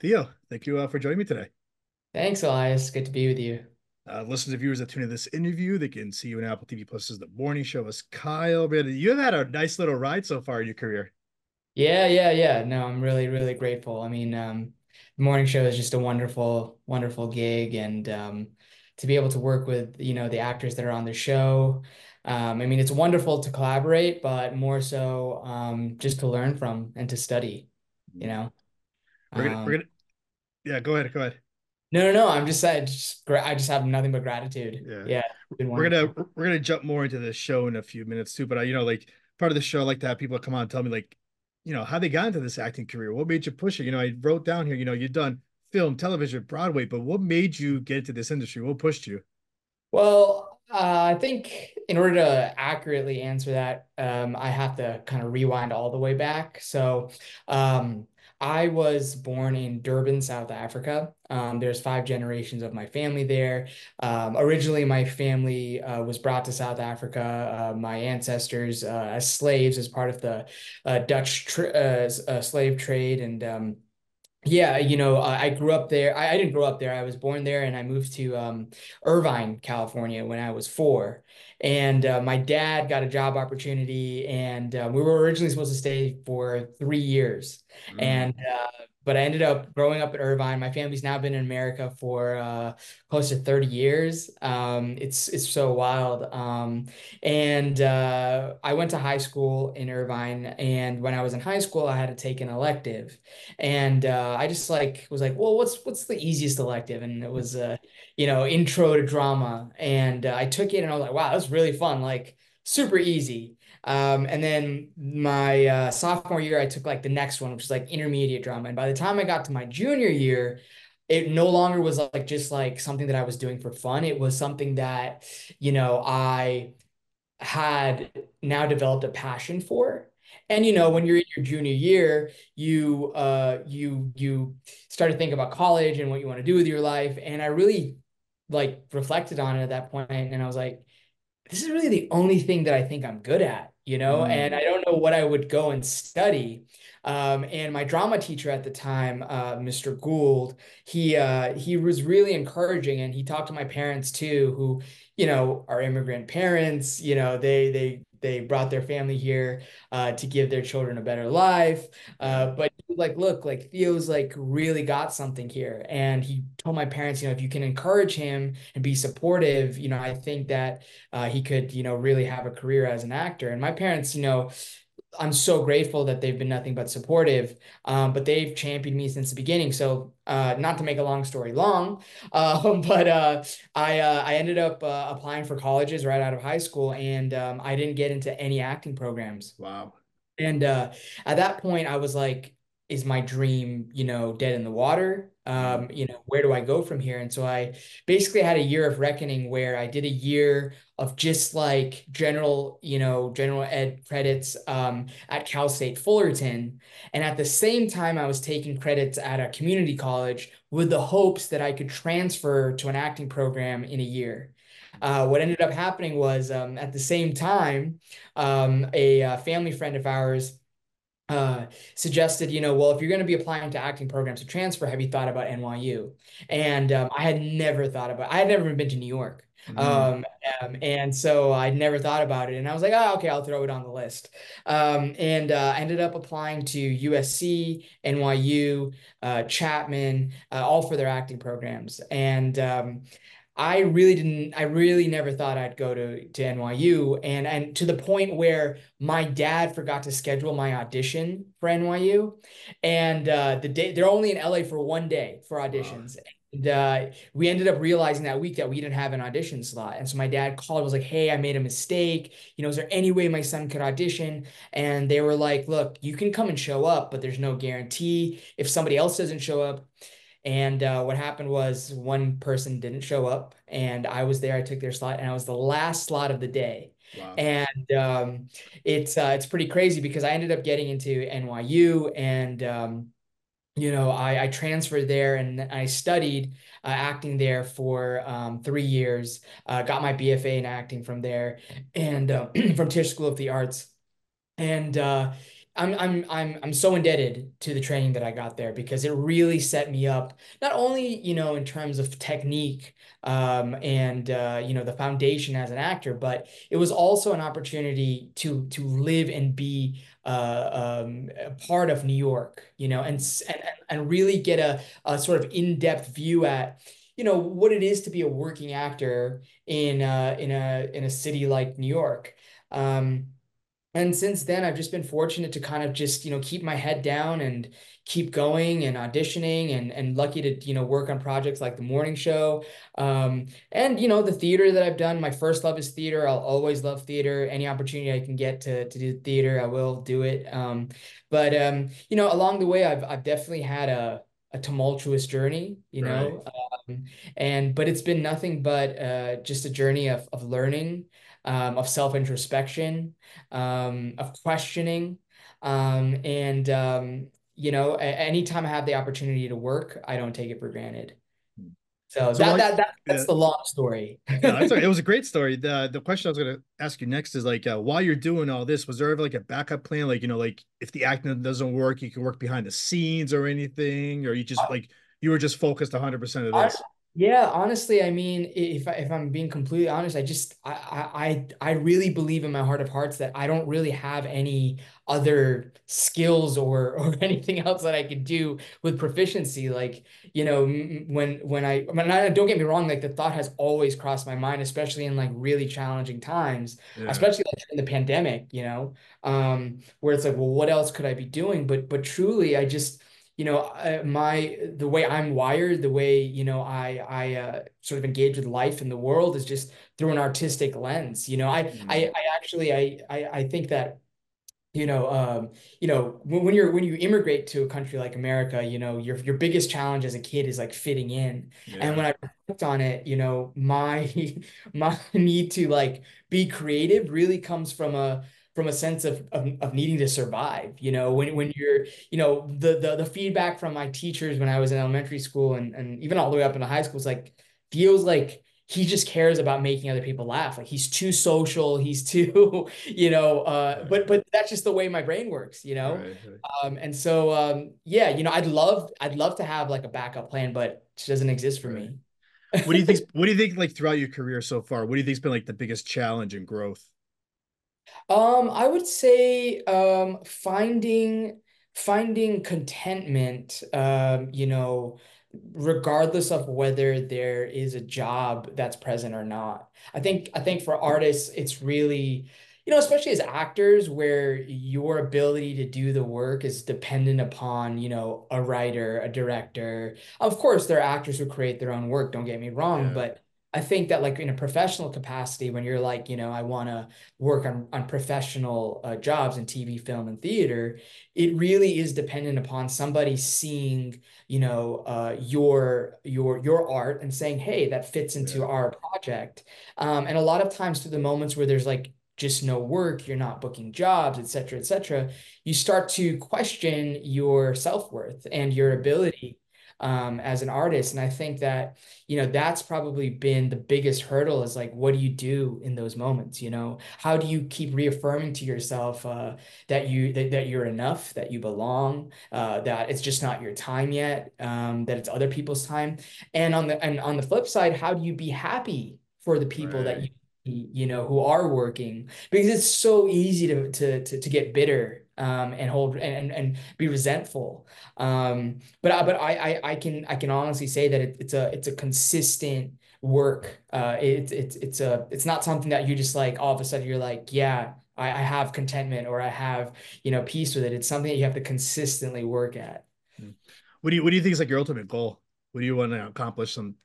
Theo, thank you uh, for joining me today. Thanks, Elias. Good to be with you. Uh, listeners and viewers that tune in this interview, they can see you in Apple TV Plus as the morning show as Kyle. But you've had a nice little ride so far in your career. Yeah, yeah, yeah. No, I'm really, really grateful. I mean, um, the morning show is just a wonderful, wonderful gig, and um, to be able to work with, you know, the actors that are on the show. Um, I mean, it's wonderful to collaborate, but more so um, just to learn from and to study, you know. We're gonna, we're Um, gonna, yeah, go ahead, go ahead. no, no, no. I'm just, I just, I just have nothing but gratitude. Yeah, Yeah, we're gonna we're gonna jump more into the show in a few minutes too. But I, you know, like part of the show, I like to have people come on and tell me like, you know, how they got into this acting career. What made you push it? You know, I wrote down here, you know, you've done film, television, Broadway, but what made you get into this industry? What pushed you? Well, uh, I think in order to accurately answer that, um, I have to kind of rewind all the way back. So, um, I was born in Durban, South Africa. Um, there's five generations of my family there. Um, originally, my family uh, was brought to South Africa. Uh, my ancestors, uh, as slaves, as part of the uh, Dutch uh, slave trade, and um, yeah, you know, I I grew up there. I, I didn't grow up there. I was born there, and I moved to um, Irvine, California, when I was four. And uh, my dad got a job opportunity, and uh, we were originally supposed to stay for three years. Mm, And uh, but I ended up growing up in Irvine. My family's now been in America for uh, close to 30 years. Um, it's it's so wild. Um, and uh, I went to high school in Irvine, and when I was in high school, I had to take an elective. And uh, I just like was like, well, what's what's the easiest elective? And it was uh, you know, intro to drama. And uh, I took it and I was like, wow, that's really fun, like super easy. Um, and then my uh, sophomore year, I took like the next one, which was like intermediate drama. And by the time I got to my junior year, it no longer was like just like something that I was doing for fun. It was something that, you know, I had now developed a passion for. And you know, when you're in your junior year, you uh you you start to think about college and what you want to do with your life. And I really like reflected on it at that point, and I was like, this is really the only thing that I think I'm good at, you know, and mm, I don't know what I would go and study. Um, and my drama teacher at the time, uh, Mr. Gould, he uh, he was really encouraging, and he talked to my parents too, who, you know, are immigrant parents. You know, they they they brought their family here uh, to give their children a better life. Uh, but like, look, like Theo's like really got something here, and he told my parents, you know, if you can encourage him and be supportive, you know, I think that uh, he could, you know, really have a career as an actor. And my parents, you know, I'm so grateful that they've been nothing but supportive, um, but they've championed me since the beginning. So, uh, not to make a long story long, uh, but uh, I uh, I ended up uh, applying for colleges right out of high school, and um, I didn't get into any acting programs. Wow. And uh, at that point, I was like, is my dream, you know, dead in the water? Um, you know, where do I go from here? And so I basically had a year of reckoning where I did a year of just like general, you know, general ed credits um, at Cal State Fullerton. And at the same time, I was taking credits at a community college with the hopes that I could transfer to an acting program in a year. Uh, what ended up happening was um, at the same time, um, a, uh family friend of ours uh, suggested, you know, well, if you're going to be applying to acting programs to transfer, have you thought about NYU? And um, I had never thought about. I had never been to New York. mm, Um, um, and so I'd never thought about it. And I was like, oh, okay, I'll throw it on the list. Um, and uh, I ended up applying to USC, NYU, uh, Chapman, uh, all for their acting programs. And um, I really didn't, I really never thought I'd go to, to NYU. And, and to the point where my dad forgot to schedule my audition for NYU. And uh, the day, they're only in LA for one day for wow. auditions. And uh, we ended up realizing that week that we didn't have an audition slot. And so my dad called, was like, Hey, I made a mistake. You know, is there any way my son could audition? And they were like, Look, you can come and show up, but there's no guarantee. If somebody else doesn't show up, and uh, what happened was one person didn't show up, and I was there. I took their slot, and I was the last slot of the day. Wow. And um, it's uh, it's pretty crazy because I ended up getting into NYU, and um, you know I, I transferred there, and I studied uh, acting there for um, three years. Uh, got my BFA in acting from there, and uh, from Tisch School of the Arts. And uh, I'm I'm I'm I'm so indebted to the training that I got there because it really set me up not only, you know, in terms of technique um, and uh, you know the foundation as an actor, but it was also an opportunity to to live and be uh, um, a part of New York, you know, and and and really get a, a sort of in-depth view at you know what it is to be a working actor in uh, in a in a city like New York. Um, and since then, I've just been fortunate to kind of just, you know, keep my head down and keep going and auditioning and and lucky to, you know, work on projects like the morning show. Um, and you know, the theater that I've done, my first love is theater. I'll always love theater. Any opportunity I can get to to do theater, I will do it. Um, but um, you know, along the way, I've I've definitely had a a tumultuous journey, you know, right. um, and but it's been nothing but uh, just a journey of of learning um, of self introspection, um, of questioning. Um, and, um, you know, anytime I have the opportunity to work, I don't take it for granted. So, so that, like, that, that, that's the long story. yeah, it was a great story. The the question I was going to ask you next is like, uh, while you're doing all this, was there ever like a backup plan? Like, you know, like if the acting doesn't work, you can work behind the scenes or anything, or you just like, you were just focused 100% of this? Yeah, honestly, I mean, if I, if I'm being completely honest, I just I I I really believe in my heart of hearts that I don't really have any other skills or or anything else that I could do with proficiency. Like, you know, when when I when I don't get me wrong, like the thought has always crossed my mind, especially in like really challenging times, yeah. especially like in the pandemic, you know, um, where it's like, well, what else could I be doing? But but truly, I just you know my the way i'm wired the way you know i i uh, sort of engage with life in the world is just through an artistic lens you know i mm-hmm. I, I actually I, I i think that you know um you know when, when you're when you immigrate to a country like america you know your your biggest challenge as a kid is like fitting in yeah. and when i reflect on it you know my my need to like be creative really comes from a from a sense of, of, of needing to survive you know when, when you're you know the, the the feedback from my teachers when i was in elementary school and, and even all the way up into high school is like feels like he just cares about making other people laugh. Like he's too social he's too you know uh right. but but that's just the way my brain works you know? Right, right. um and so um yeah you know i'd love i'd love to have like a backup plan but it doesn't exist for me. What do you think what do you think like throughout your career so far what do you think's been like the biggest challenge and growth um, I would say um, finding finding contentment, um, you know, regardless of whether there is a job that's present or not. I think I think for artists, it's really, you know, especially as actors, where your ability to do the work is dependent upon, you know, a writer, a director. Of course, there are actors who create their own work, don't get me wrong, yeah. but I think that like in a professional capacity, when you're like, you know, I want to work on on professional uh, jobs in TV, film, and theater, it really is dependent upon somebody seeing, you know, uh, your your your art and saying, hey, that fits into yeah. our project. Um, and a lot of times, through the moments where there's like just no work, you're not booking jobs, et cetera, et cetera, you start to question your self worth and your ability um, as an artist. And I think that, you know, that's probably been the biggest hurdle is like, what do you do in those moments? You know, how do you keep reaffirming to yourself uh, that you that, that you're enough, that you belong, uh, that it's just not your time yet, um, that it's other people's time. And on the and on the flip side, how do you be happy for the people right. that you you know who are working because it's so easy to to to, to get bitter um, and hold and and be resentful. Um, but but I, I I can I can honestly say that it, it's a it's a consistent work. Uh, it's it's it's a it's not something that you just like all of a sudden you're like yeah I, I have contentment or I have you know peace with it. It's something that you have to consistently work at. Hmm. What do you what do you think is like your ultimate goal? What do you want to accomplish some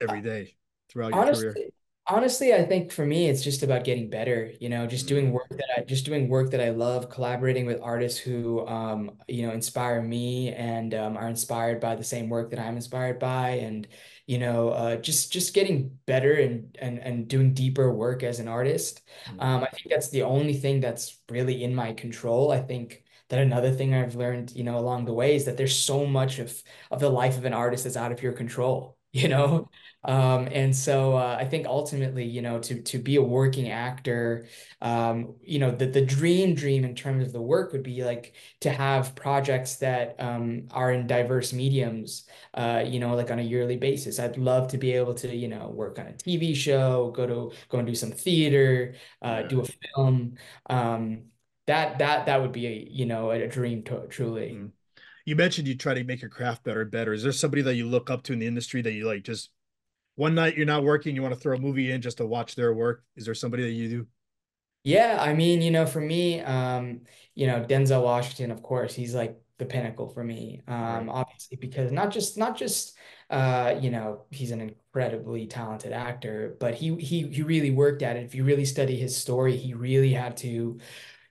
every day throughout your Honestly, career? Honestly, I think for me, it's just about getting better, you know, just doing mm-hmm. work that I just doing work that I love, collaborating with artists who, um, you know, inspire me and um, are inspired by the same work that I'm inspired by. And, you know, uh, just just getting better and and and doing deeper work as an artist. Mm-hmm. Um, I think that's the only thing that's really in my control. I think that another thing I've learned, you know, along the way is that there's so much of of the life of an artist that's out of your control you know? Um, and so uh, I think ultimately, you know, to to be a working actor, um, you know, the the dream dream in terms of the work would be like to have projects that um, are in diverse mediums, uh, you know, like on a yearly basis. I'd love to be able to, you know, work on a TV show, go to go and do some theater, uh, do a film. Um, that that that would be a, you know, a dream to, truly. Mm. You mentioned you try to make your craft better and better. Is there somebody that you look up to in the industry that you like just one night you're not working, you want to throw a movie in just to watch their work? Is there somebody that you do? Yeah, I mean, you know, for me, um, you know, Denzel Washington, of course, he's like the pinnacle for me. Right. Um, obviously because not just not just uh, you know, he's an incredibly talented actor, but he he he really worked at it. If you really study his story, he really had to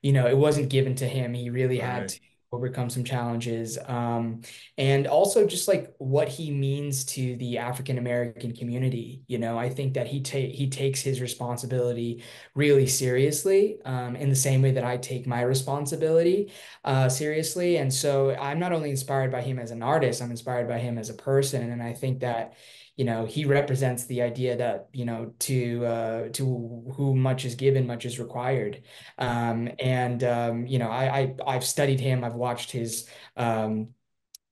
you know, it wasn't given to him. He really had to overcome some challenges. Um, and also just like what he means to the African American community. You know, I think that he ta he takes his responsibility really seriously, um, in the same way that I take my responsibility uh, seriously. And so I'm not only inspired by him as an artist, I'm inspired by him as a person. And I think that you know he represents the idea that you know to uh, to who much is given much is required um, and um, you know, I, I I've studied him. I've watched his um,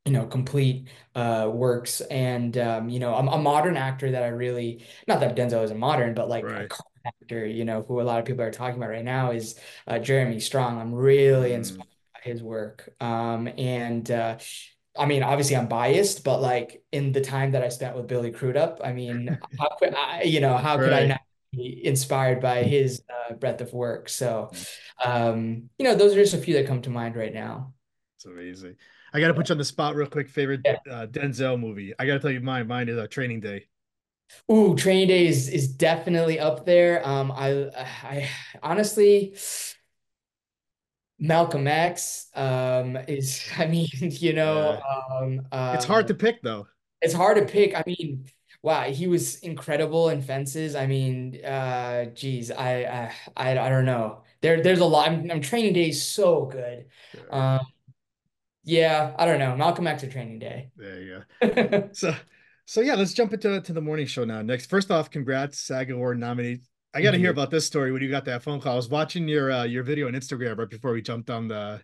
you know complete uh, works, and um, you know, a, a modern actor that I really not that Denzel isn't modern, but like Right. actor, you know, who a lot of people are talking about right now is uh, Jeremy Strong. I'm really Mm. inspired by his work, um, and uh, I mean, obviously I'm biased, but like in the time that I spent with Billy Crudup, I mean, how could I, you know, how could I not be inspired by his uh, breadth of work? So, um, you know, those are just a few that come to mind right now. It's amazing. I got to put you on the spot real quick. Favorite Yeah. uh, Denzel movie. I got to tell you mine. Mine is uh, Training Day. Ooh, Training Day is, is definitely up there. Um, I, I honestly, Malcolm X, um, is, I mean, you know, um, It's hard uh, to pick though. It's hard to pick. I mean, wow, he was incredible in fences. I mean, uh, geez, I, I, I, I don't know. There, there's a lot. I'm, I'm Training Day is so good. Um, yeah, I don't know. Malcolm X or Training Day. There you go. So, so yeah, let's jump into to the morning show now. Next, first off, congrats, SAG Award nominee. I got to hear about this story when you got that phone call. I was watching your uh, your video on Instagram right before we jumped on the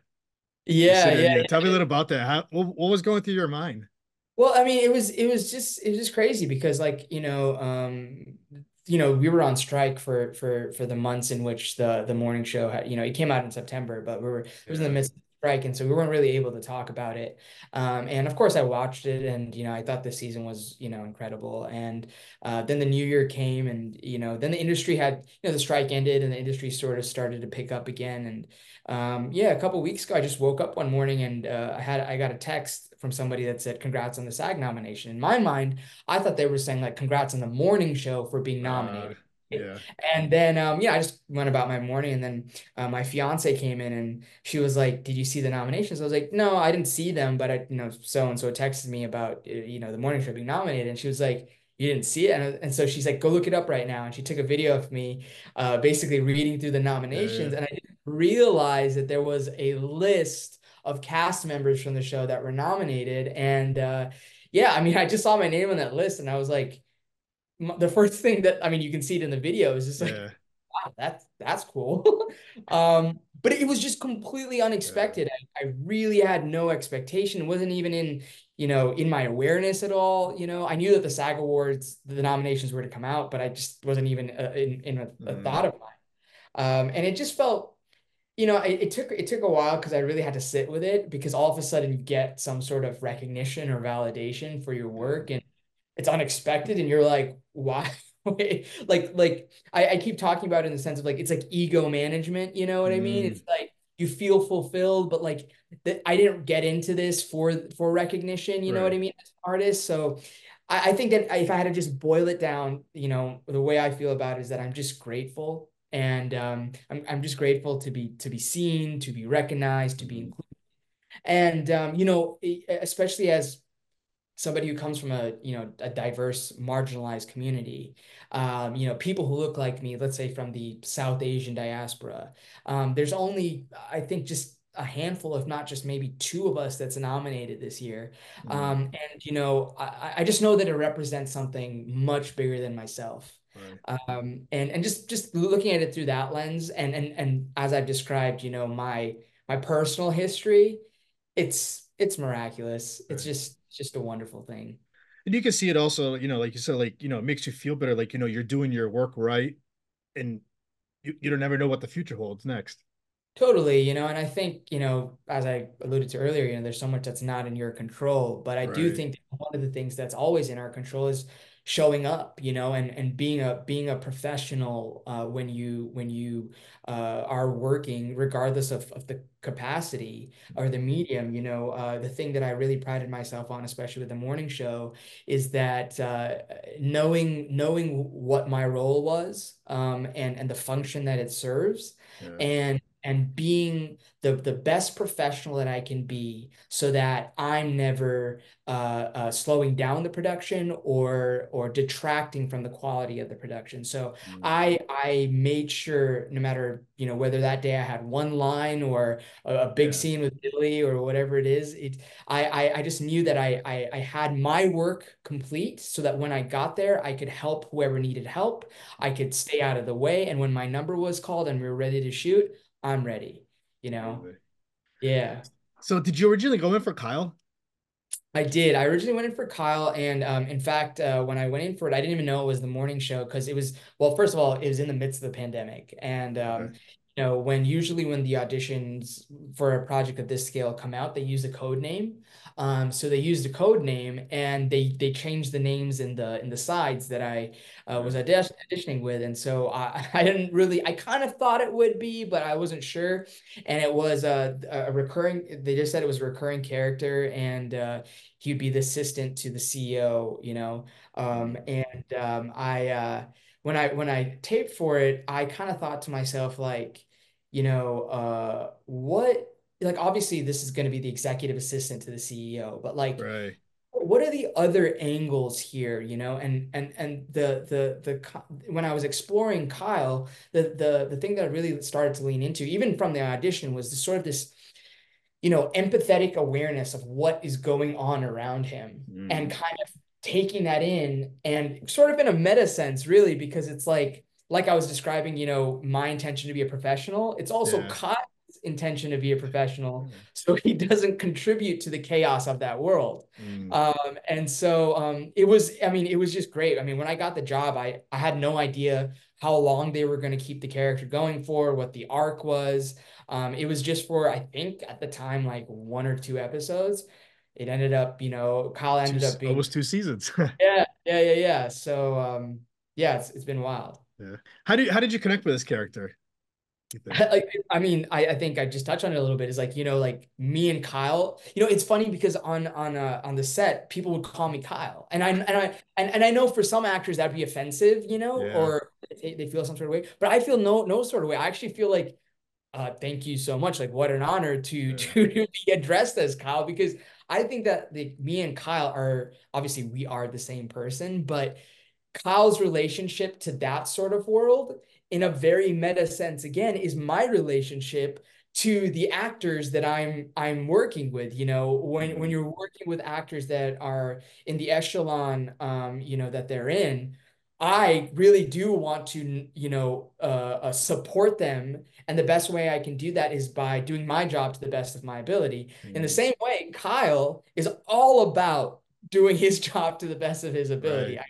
Yeah, yeah. Tell me a little about that. How what, what was going through your mind? Well, I mean, it was it was just it was just crazy because like, you know, um, you know, we were on strike for for for the months in which the the morning show had, you know, it came out in September, but we were it was in the midst of the and so we weren't really able to talk about it. Um, and of course I watched it and you know, I thought the season was, you know, incredible. And uh, then the new year came and you know, then the industry had, you know, the strike ended and the industry sort of started to pick up again and um, yeah, a couple weeks ago, I just woke up one morning and uh, I had I got a text from somebody that said, "Congrats on the SAG nomination." In my mind, I thought they were saying like, "Congrats on the morning show for being nominated." Yeah. And then, um, yeah, I just went about my morning, and then uh, my fiance came in, and she was like, "Did you see the nominations?" I was like, "No, I didn't see them, but I, you know, so and so texted me about, uh, you know, the morning show being nominated," and she was like. You didn't see it, and, and so she's like, "Go look it up right now." And she took a video of me, uh, basically reading through the Yeah. Yeah. nominations, and I didn't realize that there was a list of cast members from the show that were nominated. And uh, yeah, I mean, I just saw my name on that list, and I was like, the first thing that I mean, you can see it in the video is just like, Yeah. wow, that's that's cool. um, but it was just completely Yeah. unexpected. I, I really had no expectation. It wasn't even in, you know, in my awareness at all. You know, I knew that the SAG Awards, the nominations were to come out, but I just wasn't even uh, in in a, a Mm, thought of mine. Um, and it just felt you know, it, it took it took a while because I really had to sit with it because all of a sudden you get some sort of recognition or validation for your work and it's unexpected and you're like, why? Like like I, I keep talking about it in the sense of like it's like ego management, you know what I mean? mm, It's like you feel fulfilled, but like that I didn't get into this for for recognition, you know what. I mean, as an artist. So I, I think that if I had to just boil it down, you know, the way I feel about it is that I'm just grateful and um, I'm I'm just grateful to be to be seen, to be recognized, to be Mm, included, and um, you know, especially as somebody who comes from a you know a diverse, marginalized community, um, you know, people who look like me, let's say from the South Asian diaspora, um, there's only I think just a handful, if not just maybe two of us that's nominated this year. Mm. Um, and you know, I, I just know that it represents something much bigger than myself. Right. Um, and and just just looking at it through that lens, and and and as I've described, you know, my my personal history, it's it's miraculous. It's Right. Just just a wonderful thing. And you can see it also, you know, like you said, like, you know, it makes you feel better. Like, you know, you're doing your work right and you, you don't never know what the future holds next. Totally, you know, and I think, you know, as I alluded to earlier, you know, there's so much that's not in your control, but I do think one of the things that's always in our control is showing up, you know, and and being a being a professional uh, when you when you uh, are working, regardless of of the capacity or the medium, you know, uh, the thing that I really prided myself on, especially with the morning show, is that uh, knowing knowing what my role was um, and and the function that it serves Yeah. and and being the the best professional that I can be so that I'm never uh, uh, slowing down the production or or detracting from the quality of the production. So Mm. I I made sure no matter you know whether that day I had one line or a, a big Yeah. scene with Billy or whatever it is, it I I, I just knew that I, I I had my work complete so that when I got there I could help whoever needed help. I could stay out of the way, and when my number was called and we were ready to shoot. I'm ready, you know? Yeah, So did you originally go in for Kyle? I did. I originally went in for Kyle, and um, in fact, uh, when I went in for it, I didn't even know it was the morning show because it was, well, first of all, it was in the midst of the pandemic. And um, Okay. You know, when usually when the auditions for a project of this scale come out, they use a code name. Um, so they used a code name and they they changed the names in the in the sides that I uh, was auditioning with. And so I, I didn't really, I kind of thought it would be, but I wasn't sure. And it was a, a recurring, they just said it was a recurring character and uh, he'd be the assistant to the CEO, you know. Um, and um, I uh, when I when I taped for it, I kind of thought to myself like, you know, uh, what like obviously this is going to be the executive assistant to the CEO, but like Right. what are the other angles here, you know? And and and the the the when I was exploring Kyle, the the the thing that I really started to lean into, even from the audition, was the sort of this you know, empathetic awareness of what is going on around him Mm. and kind of taking that in and sort of in a meta sense, really, because it's like, like I was describing, you know, my intention to be a professional. It's also Yeah. Kyle's intention to be a professional. So he doesn't contribute to the chaos of that world. Mm. Um, and so um, it was, I mean, it was just great. I mean, when I got the job, I, I had no idea how long they were going to keep the character going for, what the arc was. Um, it was just for, I think at the time, like one or two episodes. It ended up, you know, Kyle ended s- up being, almost two seasons. yeah, yeah, yeah, yeah. So, um, yeah, it's, it's been wild. Yeah. How did how did you connect with this character? Like, I mean, I, I think I just touched on it a little bit. Is like, you know, like me and Kyle, you know, it's funny because on on uh, on the set, people would call me Kyle. And I and I and, and I know for some actors that'd be offensive, you know, Yeah. or they, they feel some sort of way. But I feel no no sort of way. I actually feel like uh thank you so much. Like what an honor to Yeah. to, be addressed as Kyle because I think that the me and Kyle are obviously we are the same person, but Kyle's relationship to that sort of world, in a very meta sense, again, is my relationship to the actors that I'm I'm working with. You know, when when Mhm. you're working with actors that are in the echelon, um, you know, that they're in, I really do want to, you know, uh, uh, support them, and the best way I can do that is by doing my job to the best of my ability. In the same way, Kyle is all about doing his job to the best of his ability. Right.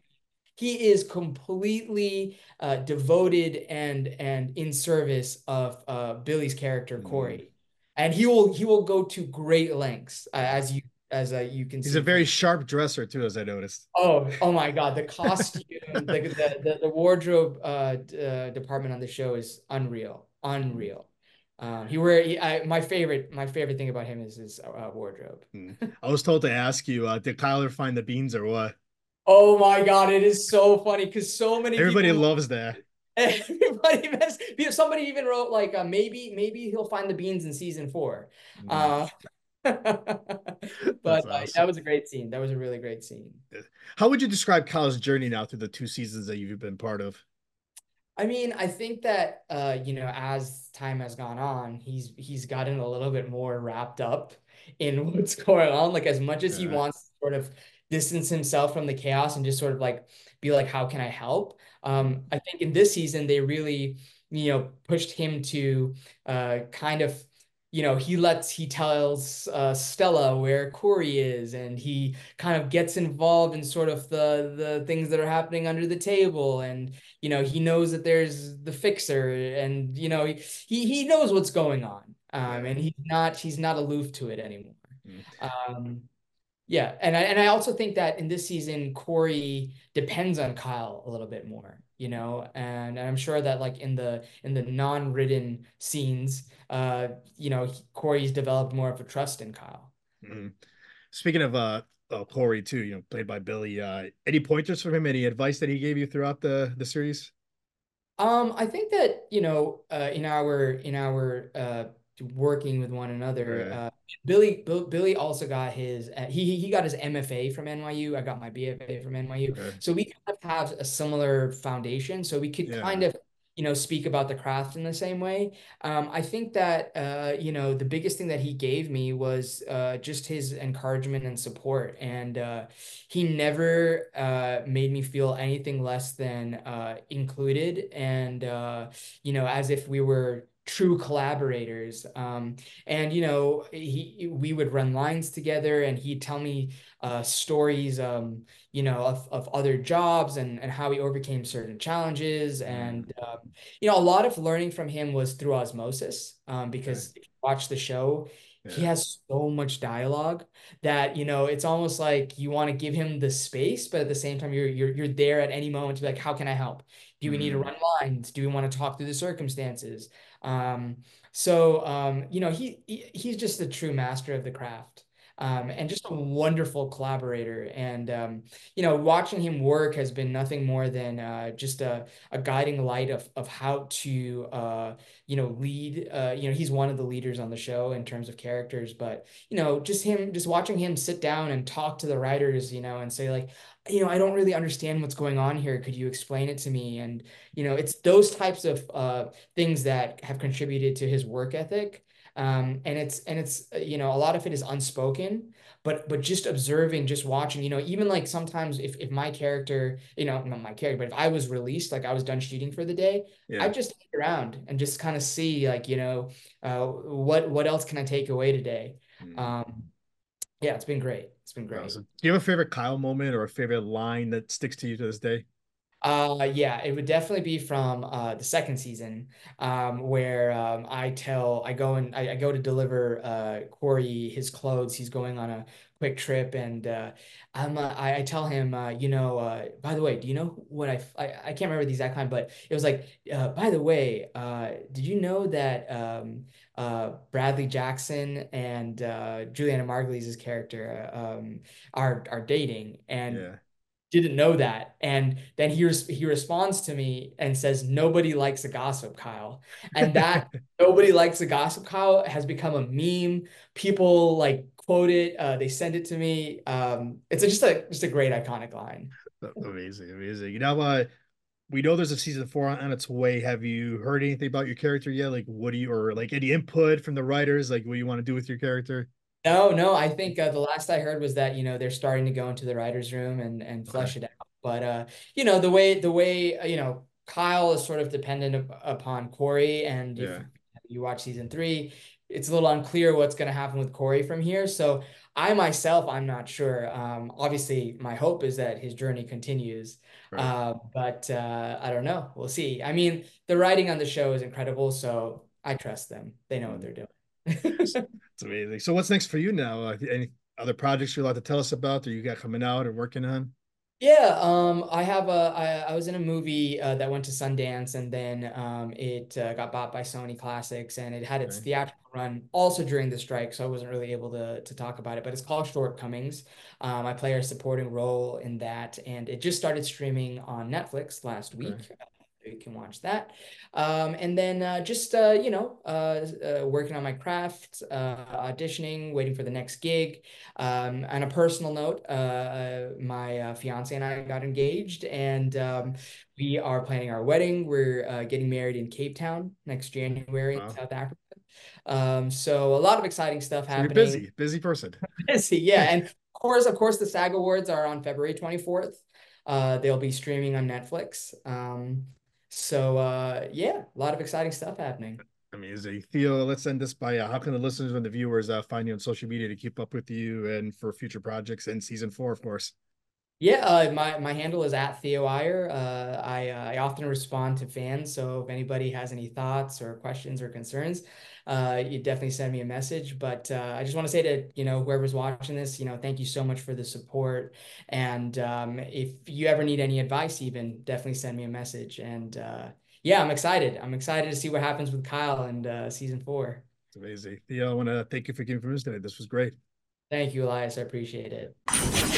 He is completely uh, devoted and and in service of uh, Billy's character Mm. Corey, and he will he will go to great lengths uh, as you as uh, you can He's see. He's a very sharp dresser too, as I noticed. Oh, oh my God! The costume, the, the the the wardrobe uh, uh department on the show is unreal, unreal. Um, he wear he, I, my favorite my favorite thing about him is his uh, wardrobe. I was told to ask you, uh, did Kyler find the beans or what? Oh my God! It is so funny because so many Everybody people, loves that. everybody mess, somebody even wrote like uh, maybe maybe he'll find the beans in season four. Uh, but That's uh, that was a great scene. That was a really great scene. How would you describe Kyle's journey now through the two seasons that you've been part of? I mean, I think that uh, you know, as time has gone on, he's he's gotten a little bit more wrapped up in what's going on. Like as much as he wants to sort of distance himself from the chaos and just sort of like be like, how can I help? Um, I think in this season they really, you know, pushed him to uh kind of you know, he lets he tells uh, Stella where Corey is, and he kind of gets involved in sort of the the things that are happening under the table, and you know, he knows that there's the fixer, and you know, he he knows what's going on, um, and he's not he's not aloof to it anymore. Mm, Um, yeah, and I and I also think that in this season, Corey depends on Kyle a little bit more, you know, and, and I'm sure that like in the in the non-written scenes, uh, you know, Corey's developed more of a trust in Kyle. mm. Speaking of uh oh, Corey too, you know, played by Billy. Uh any pointers from him? Any advice that he gave you throughout the the series? Um, I think that, you know, uh, in our in our uh working with one another, Right. uh Billy Bill, Billy also got his uh, he he got his MFA from NYU. I got my BFA from NYU. Okay. So we kind of have a similar foundation. So we could kind of, you know, speak about the craft in the same way. Um, I think that uh, you know, the biggest thing that he gave me was uh just his encouragement and support. And uh he never uh, made me feel anything less than uh, included and uh, you know as if we were true collaborators um, and you know he we would run lines together and he'd tell me uh, stories um, you know of, of other jobs and, and how he overcame certain challenges Mm, and um, you know a lot of learning from him was through osmosis um, because if you watch the show he has so much dialogue that you know it's almost like you want to give him the space but at the same time you're you're you're there at any moment to be like how can I help? Do we need to Mm, run lines? Do we want to talk through the circumstances? Um so um you know he, he he's just a true master of the craft um and just a wonderful collaborator and um you know watching him work has been nothing more than uh just a, a guiding light of of how to uh you know lead uh you know he's one of the leaders on the show in terms of characters but you know, just him, just watching him sit down and talk to the writers, you know, and say like, you know, I don't really understand what's going on here. Could you explain it to me? And, you know, it's those types of uh, things that have contributed to his work ethic. Um, and it's and it's uh, you know a lot of it is unspoken, but but just observing, just watching, you know, even like sometimes if if my character, you know, not my character, but if I was released, like I was done shooting for the day, I yeah. just hang around and just kind of see like, you know, uh, what what else can I take away today? Mm, Um, yeah, it's been great. It's been great. awesome. Do you have a favorite Kyle moment or a favorite line that sticks to you to this day? Uh, yeah, it would definitely be from uh, the second season, um, where um, I tell I go and I, I go to deliver uh, Corey his clothes. He's going on a quick trip, and uh, I'm uh, I, I tell him, uh, you know, by the way, do you know what I, I I can't remember the exact line, but it was like, by the way, did you know that um, uh, Bradley Jackson and Julianna Margulies' character um, are are dating, and Yeah. Didn't know that. And then he res he responds to me and says, "Nobody likes a gossip, Kyle." And that nobody likes a gossip, Kyle has become a meme. People like quote it. Uh, they send it to me. Um, it's a, just a just a great iconic line. Amazing, amazing. You know, uh, we know there's a season four on, on its way. Have you heard anything about your character yet? Like, what do you, or like any input from the writers? Like, what do you want to do with your character? No, no, I think uh, the last I heard was that, you know, they're starting to go into the writer's room and and Okay. it out. But uh, you know, the way the way, uh, you know, Kyle is sort of dependent up, upon Corey, and if Yeah. you watch season three, it's a little unclear what's going to happen with Corey from here. So I myself, I'm not sure. Um, obviously, my hope is that his journey continues. Right. Uh, but uh, I don't know. We'll see. I mean, the writing on the show is incredible, so I trust them. They know what Mm. they're doing. It's amazing. So, what's next for you now? Uh, any other projects you'd like to tell us about, or you got coming out or working on? Yeah, um, I have a I, I was in a movie uh, that went to Sundance and then um, it uh, got bought by Sony Classics and it had its Okay. theatrical run also during the strike, so I wasn't really able to to talk about it. But it's called Shortcomings. Um, I play a supporting role in that, and it just started streaming on Netflix last Okay. You can watch that. Um, and then uh, just uh, you know uh, uh working on my craft, uh, auditioning, waiting for the next gig. Um, on a personal note, uh, my fiance and I got engaged, and um, we are planning our wedding. We're getting married in Cape Town next January wow. in South Africa. Um, so a lot of exciting stuff so happening. busy, busy person. busy, yeah. And of course, of course, the SAG Awards are on February 24th. Uh, they'll be streaming on Netflix. Um, so uh, yeah, a lot of exciting stuff happening. Amazing. Theo, let's end this by uh, how can the listeners and the viewers uh, find you on social media to keep up with you and for future projects and season four, of course? Yeah, uh, my my handle is at Theo Iyer. Uh, I uh, I often respond to fans, so if anybody has any thoughts or questions or concerns, uh, you definitely send me a message. But uh, I just want to say to you know whoever's watching this, you know, thank you so much for the support. And um, if you ever need any advice, even definitely send me a message. And uh, yeah, I'm excited. I'm excited to see what happens with Kyle and uh, season four. It's amazing, Theo. I want to thank you for giving us today. This was great. Thank you, Elias. I appreciate it.